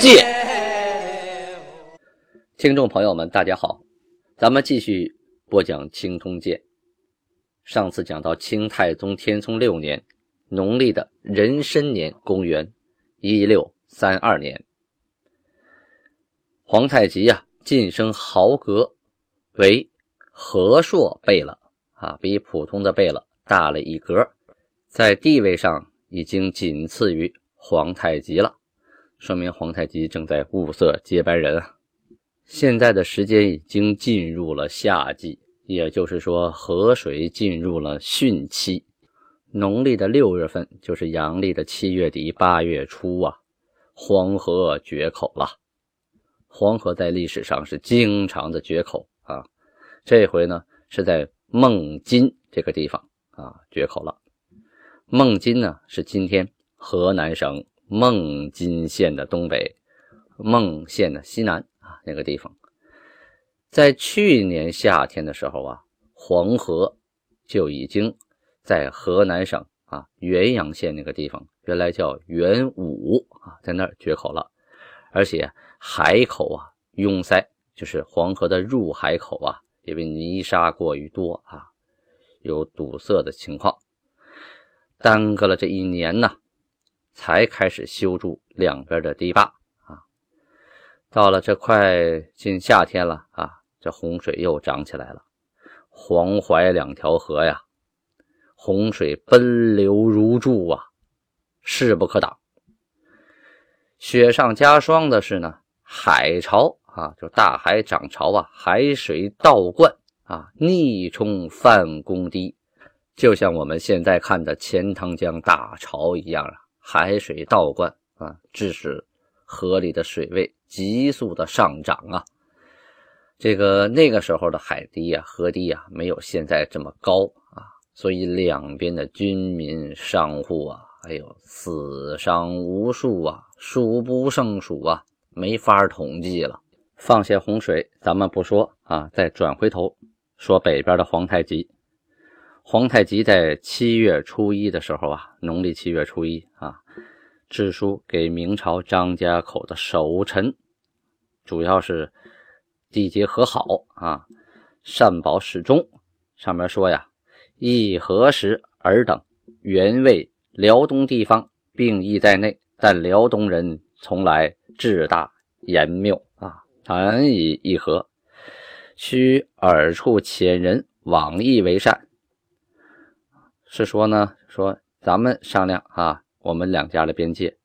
鉴》。听众朋友们，大家好，咱们继续播讲《清通鉴》。上次讲到清太宗天聪六年，农历的壬申年，公元一六三二年，皇太极呀晋升豪格为和硕贝勒啊，比普通的贝勒大了一格，在地位上已经仅次于皇太极了，说明皇太极正在物色接班人啊。现在的时间已经进入了夏季，也就是说河水进入了汛期。农历的六月份就是阳历的七月底八月初啊，黄河决口了。黄河在历史上是经常的决口啊，这回呢是在孟津这个地方啊决口了。孟津呢是今天河南省孟津县的东北，孟县的西南啊。那个地方，在去年夏天的时候啊，黄河就已经在河南省啊原阳县那个地方，原来叫元武啊，在那儿决口了，而且海口啊拥塞，就是黄河的入海口啊，因为泥沙过于多啊，有堵塞的情况，耽搁了这一年呢，才开始修筑两边的堤坝啊。到了这快进夏天了啊，这洪水又涨起来了。黄淮两条河呀，洪水奔流如注啊，势不可挡。雪上加霜的是呢，海潮啊，就大海涨潮啊，海水倒灌啊，逆冲泛公堤，就像我们现在看的钱塘江大潮一样啊，海水倒灌啊，致使河里的水位。急速的上涨啊！这个那个时候的海堤啊、河堤啊，没有现在这么高啊，所以两边的军民、商户啊，哎呦死伤无数啊，数不胜数啊，没法统计了。放下洪水，咱们不说啊，再转回头说北边的皇太极。皇太极在七月初一的时候啊，农历七月初一啊。致书给明朝张家口的守臣，主要是缔结和好啊，善保始终。上面说呀，议何时尔等原为辽东地方，并意在内，但辽东人从来志大言谬啊，难以议和，须尔处遣人往议为善。是说呢，说咱们商量啊。我们两家的边界，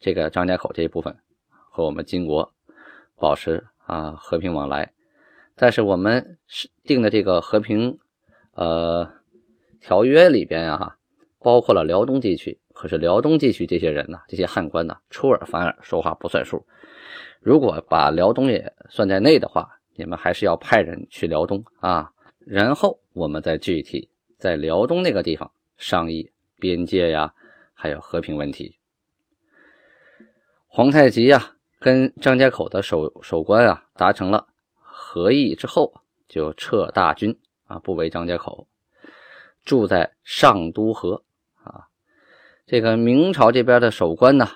这个张家口这一部分和我们金国保持啊和平往来，但是我们是定的这个和平呃条约里边啊，包括了辽东地区。可是辽东地区这些人呢，这些汉官呢，出尔反尔，说话不算数。如果把辽东也算在内的话，你们还是要派人去辽东啊，然后我们再具体在辽东那个地方商议边界呀。还有和平问题，皇太极呀，跟张家口的守守关啊达成了和议之后，就撤大军啊，不围张家口，住在上都河啊。这个明朝这边的守关呢，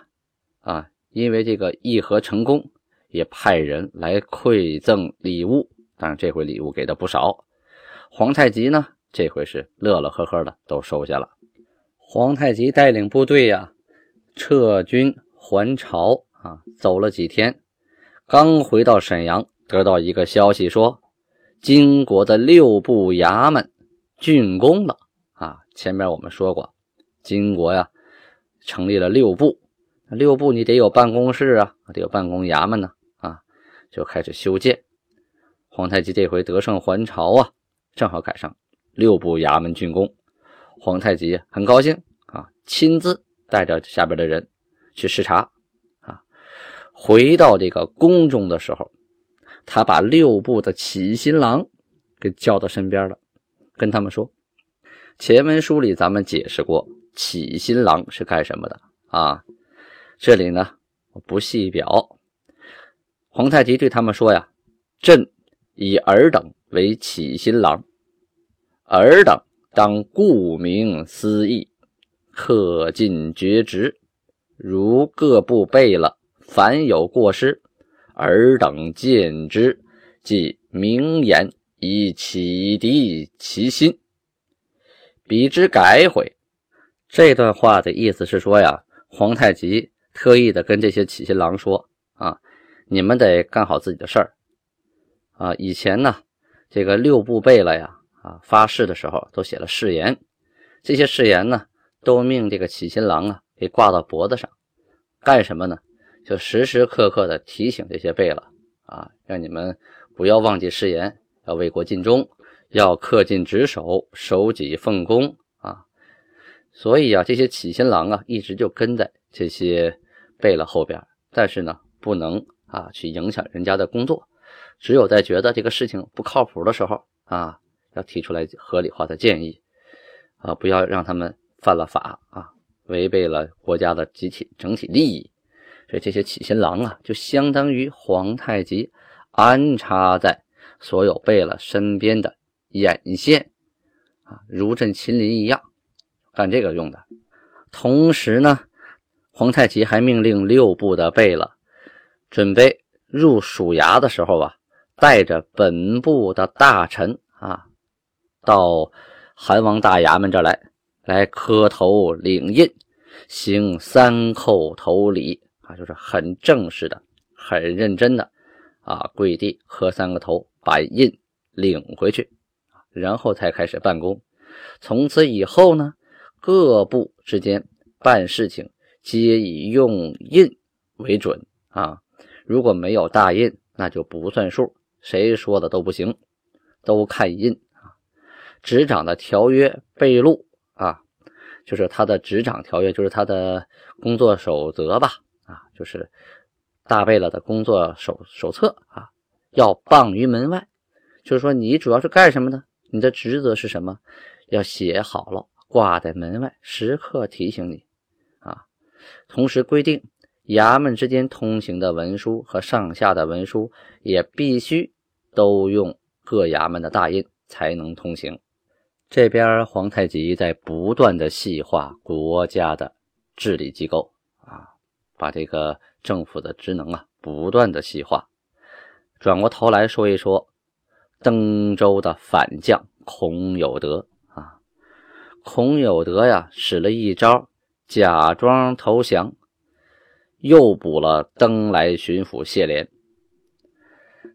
啊，因为这个议和成功，也派人来馈赠礼物，当然这回礼物给的不少。皇太极呢，这回是乐乐呵呵的都收下了。皇太极带领部队呀，撤军还朝啊，走了几天，刚回到沈阳，得到一个消息说，金国的六部衙门竣工了啊。前面我们说过，金国呀，成立了六部，六部你得有办公室啊，得有办公衙门呢啊，就开始修建。皇太极这回得胜还朝啊，正好赶上六部衙门竣工。皇太极很高兴啊，亲自带着下边的人去视察啊。回到这个宫中的时候，他把六部的起新郎给叫到身边了，跟他们说：“前文书里咱们解释过，起新郎是干什么的啊？这里呢，不细表。”皇太极对他们说：“呀，朕以尔等为起新郎，尔等当顾名思义，恪尽厥职。如各部备了。”凡有过失，尔等见之，即明言以启迪其心，彼之改悔。这段话的意思是说呀，皇太极特意的跟这些起新郎说啊，你们得干好自己的事儿啊。以前呢，这个六部备了呀，啊，发誓的时候都写了誓言，这些誓言呢，都命这个起新郎啊给挂到脖子上，干什么呢？就时时刻刻的提醒这些贝勒啊，让你们不要忘记誓言，要为国尽忠，要恪尽职守，守己奉公啊。所以啊，这些起新郎啊，一直就跟在这些贝勒后边，但是呢，不能啊去影响人家的工作。只有在觉得这个事情不靠谱的时候啊，要提出来合理化的建议啊，不要让他们犯了法啊，违背了国家的集体整体利益。所以这些起新郎啊，就相当于皇太极安插在所有贝勒身边的眼线啊，如朕亲临一样，干这个用的。同时呢，皇太极还命令六部的贝勒准备入署衙的时候啊，带着本部的大臣啊，到韩王大衙门这来，来磕头领印，行三叩头礼。啊，就是很正式的、很认真的啊，跪地磕三个头，把印领回去，然后才开始办公。从此以后呢，各部之间办事情皆以用印为准啊。如果没有大印，那就不算数，谁说的都不行，都看印。执掌的条约备录啊，就是他的执掌条约，就是他的工作守则吧。啊，就是大贝勒的工作手手册啊，要傍于门外。就是说，你主要是干什么的？你的职责是什么？要写好了，挂在门外，时刻提醒你啊。同时规定，衙门之间通行的文书和上下的文书也必须都用各衙门的大印才能通行。这边皇太极在不断的细化国家的治理机构啊。把这个政府的职能啊，不断的细化。转过头来说一说登州的反将孔有德啊，孔有德呀，使了一招，假装投降，诱捕了登莱巡抚谢莲。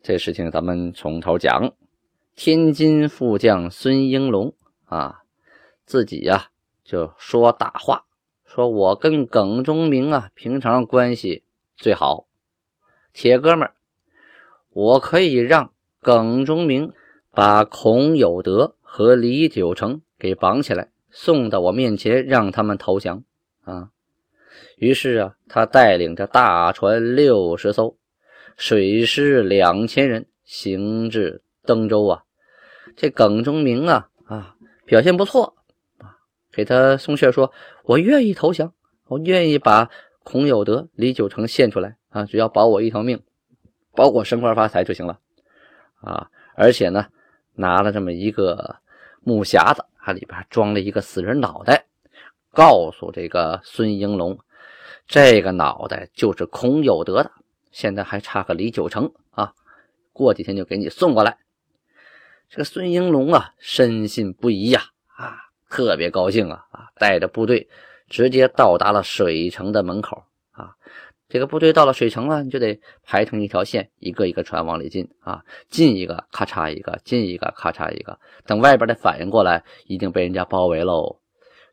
这事情咱们从头讲。天津副将孙应龙啊，自己呀就说大话。说我跟耿忠明啊，平常关系最好，铁哥们儿，我可以让耿忠明把孔有德和李九成给绑起来，送到我面前，让他们投降啊。于是啊，他带领着大船六十艘，水师两千人，行至登州啊。这耿忠明啊啊，表现不错。给他送信说：“我愿意投降，我愿意把孔有德、李九成献出来啊！只要保我一条命，保我升官发财就行了啊！而且呢，拿了这么一个木匣子，它里边装了一个死人脑袋，告诉这个孙应龙，这个脑袋就是孔有德的，现在还差个李九成啊！过几天就给你送过来。”这个孙应龙啊，深信不疑呀啊！特别高兴啊啊！带着部队直接到达了水城的门口啊。这个部队到了水城了，你就得排成一条线，一个一个船往里进啊。进一个咔嚓一个，进一个咔嚓一个。等外边的反应过来，已经被人家包围喽。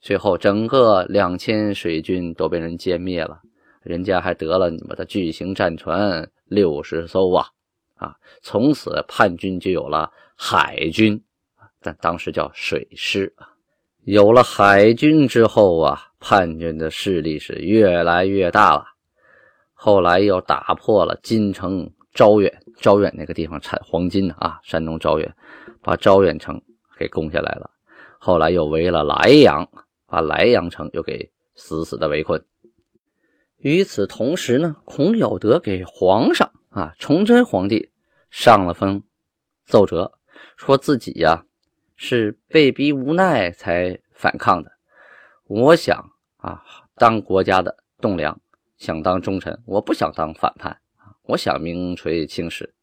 最后，整个两千水军都被人歼灭了，人家还得了你们的巨型战船六十艘啊啊！从此叛军就有了海军，但当时叫水师啊。有了海军之后啊，叛军的势力是越来越大了。后来又打破了金城招远，招远那个地方产黄金的啊，山东招远，把招远城给攻下来了。后来又围了莱阳，把莱阳城又给死死的围困。与此同时呢，孔有德给皇上啊，崇祯皇帝上了封奏折，说自己呀是被逼无奈才反抗的。我想啊，当国家的栋梁。想当忠臣，我不想当反叛！我想名垂青史。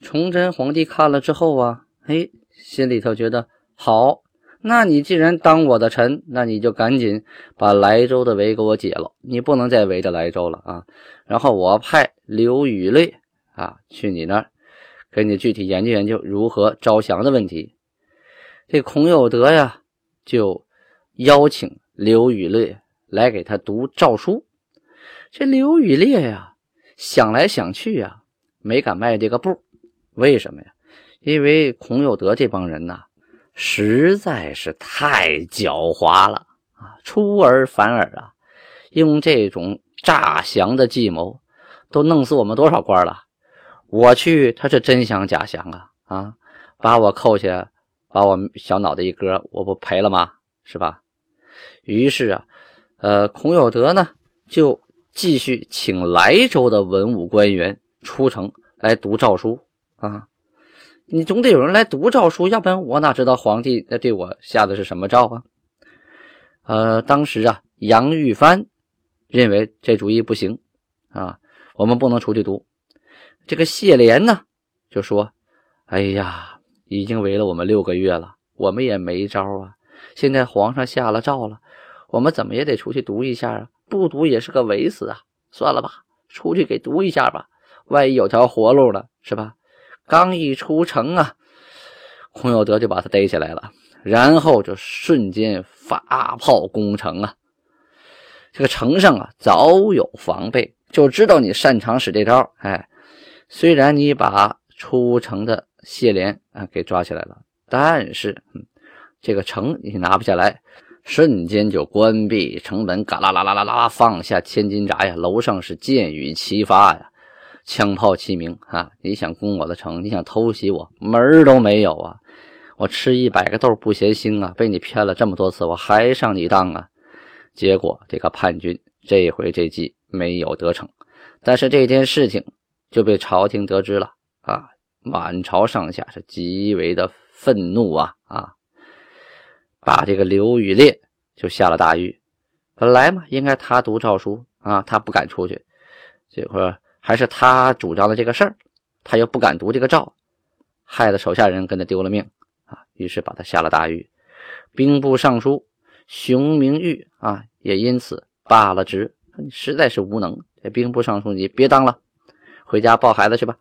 崇祯皇帝看了之后啊，哎，心里头觉得好。那你既然当我的臣，那你就赶紧把莱州的围给我解了。你不能再围着莱州了啊！然后我派刘宇烈啊去你那儿，给你具体研究研究如何招降的问题。这孔有德呀，就邀请刘宇烈来给他读诏书。这刘宇烈呀，想来想去呀，没敢迈这个步。为什么呀？因为孔有德这帮人呐，实在是太狡猾了啊，出尔反尔啊，用这种诈降的计谋，都弄死我们多少官了。我去，他是真想假降啊啊，把我扣下，把我小脑袋一割，我不赔了吗？是吧？于是啊，呃，孔有德呢就。继续请莱州的文武官员出城来读诏书啊！你总得有人来读诏书，要不然我哪知道皇帝在对我下的是什么诏啊？呃，当时啊，杨玉帆认为这主意不行啊，我们不能出去读。这个谢莲呢，就说：“哎呀，已经围了我们六个月了，我们也没招啊。现在皇上下了诏了，我们怎么也得出去读一下啊。”不读也是个围死啊！算了吧，出去给读一下吧，万一有条活路呢，是吧？刚一出城啊，孔有德就把他逮起来了，然后就瞬间发炮攻城啊！这个城上啊早有防备，就知道你擅长使这招。哎，虽然你把出城的谢莲啊给抓起来了，但是这个城你拿不下来。瞬间就关闭城门，嘎啦啦啦啦啦，放下千斤闸呀！楼上是箭雨齐发呀，枪炮齐鸣啊！你想攻我的城，你想偷袭我，门儿都没有啊！我吃一百个豆不嫌腥啊！被你骗了这么多次，我还上你当啊！结果这个叛军这回这计没有得逞，但是这件事情就被朝廷得知了啊！满朝上下是极为的愤怒啊啊！把这个刘宇烈就下了大狱。本来嘛，应该他读诏书啊，他不敢出去。结果还是他主张的这个事儿，他又不敢读这个诏，害得手下人跟他丢了命啊。于是把他下了大狱。兵部尚书熊明玉啊，也因此罢了职。实在是无能，这兵部尚书你别当了，回家抱孩子去吧。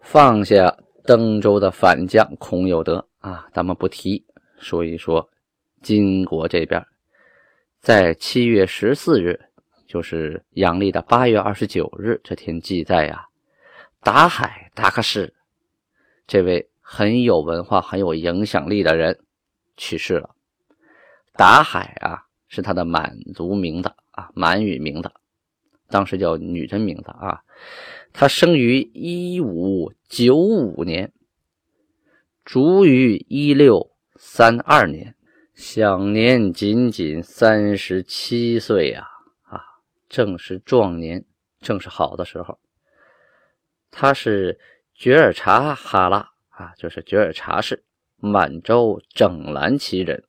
放下登州的反将孔有德啊，咱们不提。说一说金国这边，在七月十四日，就是阳历的八月二十九日这天，记载呀，达海达克士这位很有文化、很有影响力的人去世了。达海啊，是他的满族名字啊，满语名字，当时叫女真名字啊。她生于一五九五年，卒于一六。三二年，享年仅仅三十七岁呀！啊，正是壮年，正是好的时候。他是觉尔察哈拉啊，就是觉尔察氏满洲整蓝旗人，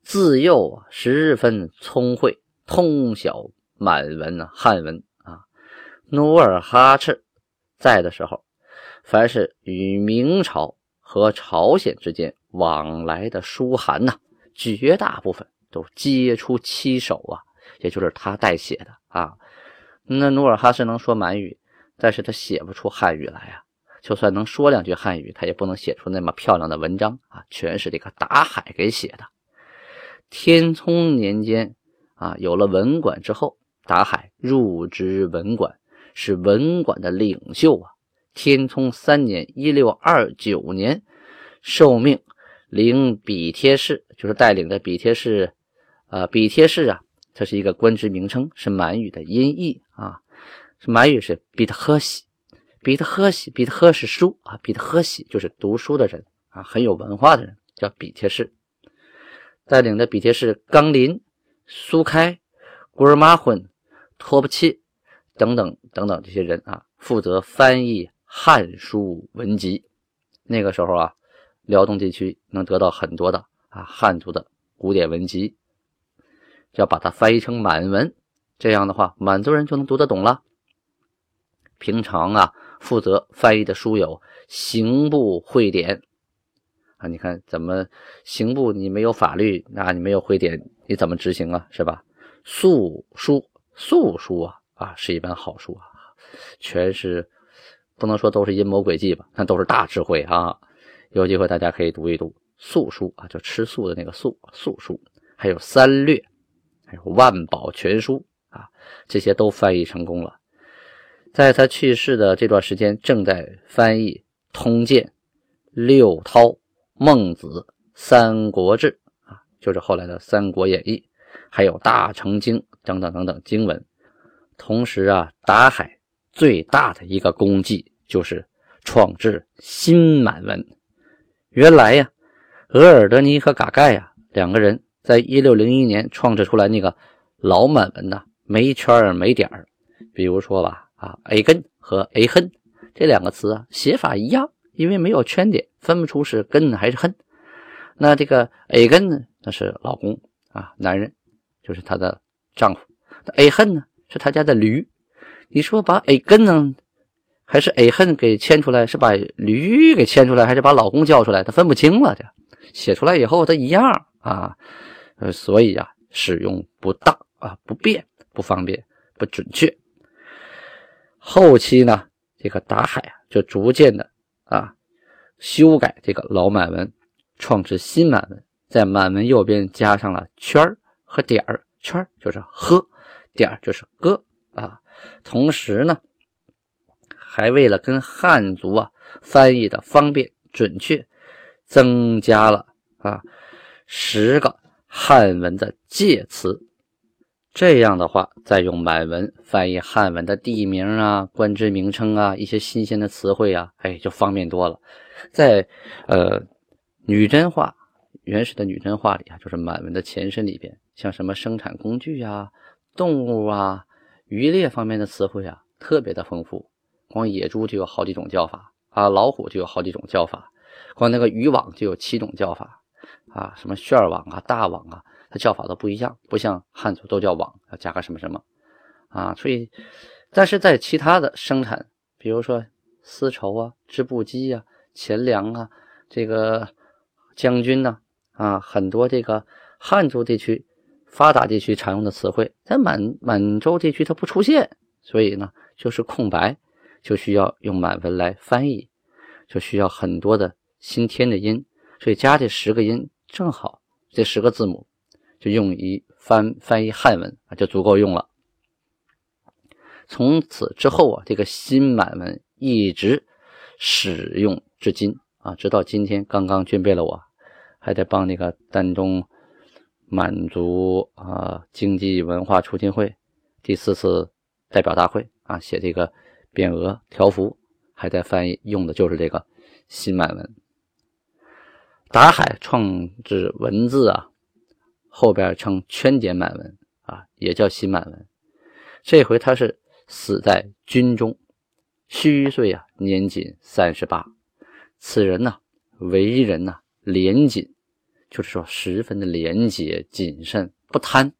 自幼十分聪慧，通晓满文、汉文啊。努尔哈赤在的时候，凡是与明朝和朝鲜之间。往来的书函呐，绝大部分都皆出其手啊，也就是他代写的啊。那努尔哈赤能说满语，但是他写不出汉语来啊。就算能说两句汉语，他也不能写出那么漂亮的文章啊，全是这个达海给写的。天聪年间啊，有了文馆之后，达海入职文馆，是文馆的领袖啊。天聪三年（一六二九年），受命。领比贴士就是带领的比贴士，呃，比贴士啊，这是一个官职名称，是满语的音译啊。满语是比特赫西，比特赫西，比特赫是书啊，比特赫西就是读书的人啊，很有文化的人，叫比贴士。带领的比贴士冈林、苏开、古尔马混、托布契等等等等这些人啊，负责翻译汉书文集。那个时候啊，辽东地区能得到很多的啊汉族的古典文集，要把它翻译成满文，这样的话满族人就能读得懂了。平常啊，负责翻译的书有刑部会典啊，你看怎么刑部你没有法律，那你没有会典，你怎么执行啊？是吧？素书，素书啊啊，是一本好书啊，全是。不能说都是阴谋诡计吧，那都是大智慧啊！有机会大家可以读一读《素书》啊，就吃素的那个“素”素书，还有《三略》，还有《万宝全书》啊，这些都翻译成功了。在他去世的这段时间，正在翻译《通鉴》《六韬》《孟子》《三国志》啊，就是后来的《三国演义》，还有《大成经》等等等等经文。同时啊，达海最大的一个功绩。就是创制新满文。原来呀，额尔德尼和嘎盖呀两个人在一六零一年创制出来那个老满文呐，没圈儿没点儿。比如说吧，啊，a 根和 a 恨这两个词啊，写法一样，因为没有圈点，分不出是根还是恨。那这个 a 根呢，那是老公啊，男人，就是他的丈夫。那 a 恨呢，是他家的驴。你说把 a 根呢？还是 A 恨给牵出来，是把驴给牵出来，还是把老公叫出来？他分不清了。这写出来以后，他一样啊，呃，所以呀，使用不当啊，不便，不方便，不准确。后期呢，这个达海啊，就逐渐的啊，修改这个老满文，创制新满文，在满文右边加上了圈和点儿，圈就是喝，点就是哥啊，同时呢。还为了跟汉族啊翻译的方便准确，增加了啊十个汉文的介词。这样的话，再用满文翻译汉文的地名啊、官职名称啊、一些新鲜的词汇啊，哎，就方便多了。在呃女真话原始的女真话里啊，就是满文的前身里边，像什么生产工具啊、动物啊、渔猎方面的词汇啊，特别的丰富。光野猪就有好几种叫法啊，老虎就有好几种叫法，光那个渔网就有七种叫法啊，什么旋网啊、大网啊，它叫法都不一样，不像汉族都叫网，要加个什么什么啊。所以，但是在其他的生产，比如说丝绸啊、织布机啊、钱粮啊、这个将军呐啊，啊很多这个汉族地区发达地区常用的词汇，在满满洲地区它不出现，所以呢就是空白。就需要用满文来翻译，就需要很多的新添的音，所以加这十个音正好，这十个字母就用于翻翻译汉文啊，就足够用了。从此之后啊，这个新满文一直使用至今啊，直到今天。刚刚军备了，我还得帮那个丹东满族啊经济文化促进会第四次代表大会啊写这个。匾额条幅还在翻译，用的就是这个新满文。达海创制文字啊，后边称圈点满文啊，也叫新满文。这回他是死在军中，虚岁啊，年仅三十八。此人呢，为人呢廉谨，就是说十分的廉洁谨慎，不贪，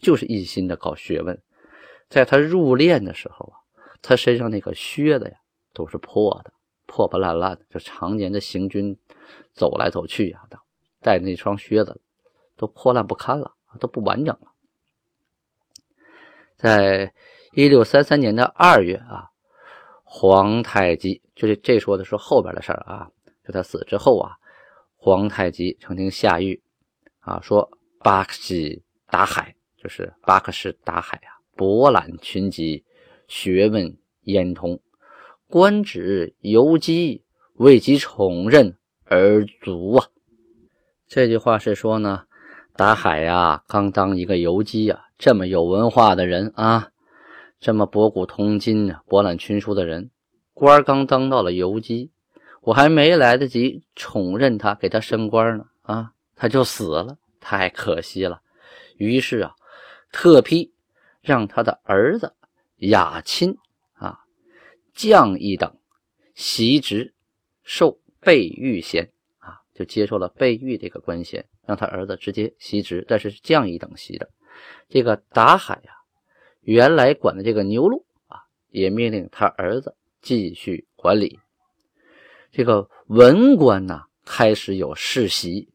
就是一心的搞学问。在他入殓的时候啊。他身上那个靴子呀，都是破的，破破烂烂的。就常年的行军，走来走去呀的，带那双靴子都破烂不堪了，都不完整了。在一六三三年的二月啊，皇太极就是这说的是后边的事儿啊，就他死之后啊，皇太极曾经下谕啊，说巴克西达海，就是巴克什达海啊，博览群集。学问焉通，官职游击，为其宠任而足啊！这句话是说呢，达海呀，刚当一个游击啊，这么有文化的人啊，这么博古通今、博览群书的人，官刚当到了游击，我还没来得及宠任他，给他升官呢，啊，他就死了，太可惜了。于是啊，特批让他的儿子雅钦啊降一等，袭职，受备御衔啊，就接受了备御这个官衔，让他儿子直接袭职，但是降一等袭的。这个达海呀，原来管的这个牛录啊，也命令他儿子继续管理。这个文官呢，开始有世袭，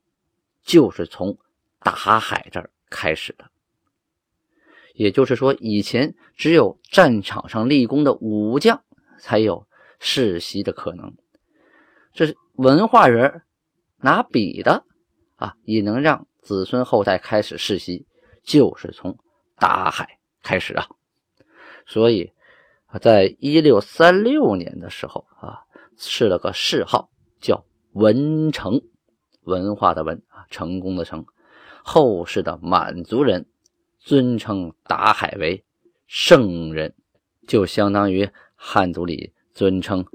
就是从达海这儿开始的。也就是说，以前只有战场上立功的武将才有世袭的可能。这是文化人拿笔的啊，也能让子孙后代开始世袭。就是从达海开始啊，所以在一六三六年的时候啊，赐了个谥号叫文成，文化的文啊，成功的成。后世的满族人尊称达海为圣人，就相当于汉族里尊称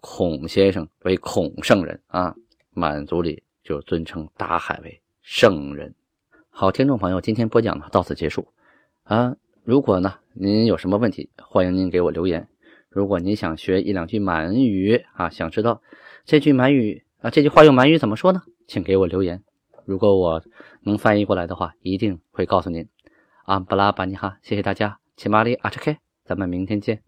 孔先生为孔圣人啊，满族里就尊称达海为圣人。好，听众朋友，今天播讲呢到此结束啊。如果呢您有什么问题，欢迎您给我留言。如果你想学一两句满语啊，想知道这句满语啊，这句话用满语怎么说呢？请给我留言。如果我能翻译过来的话，一定会告诉您。阿布拉巴尼哈，谢谢大家，切马里阿查克，咱们明天见。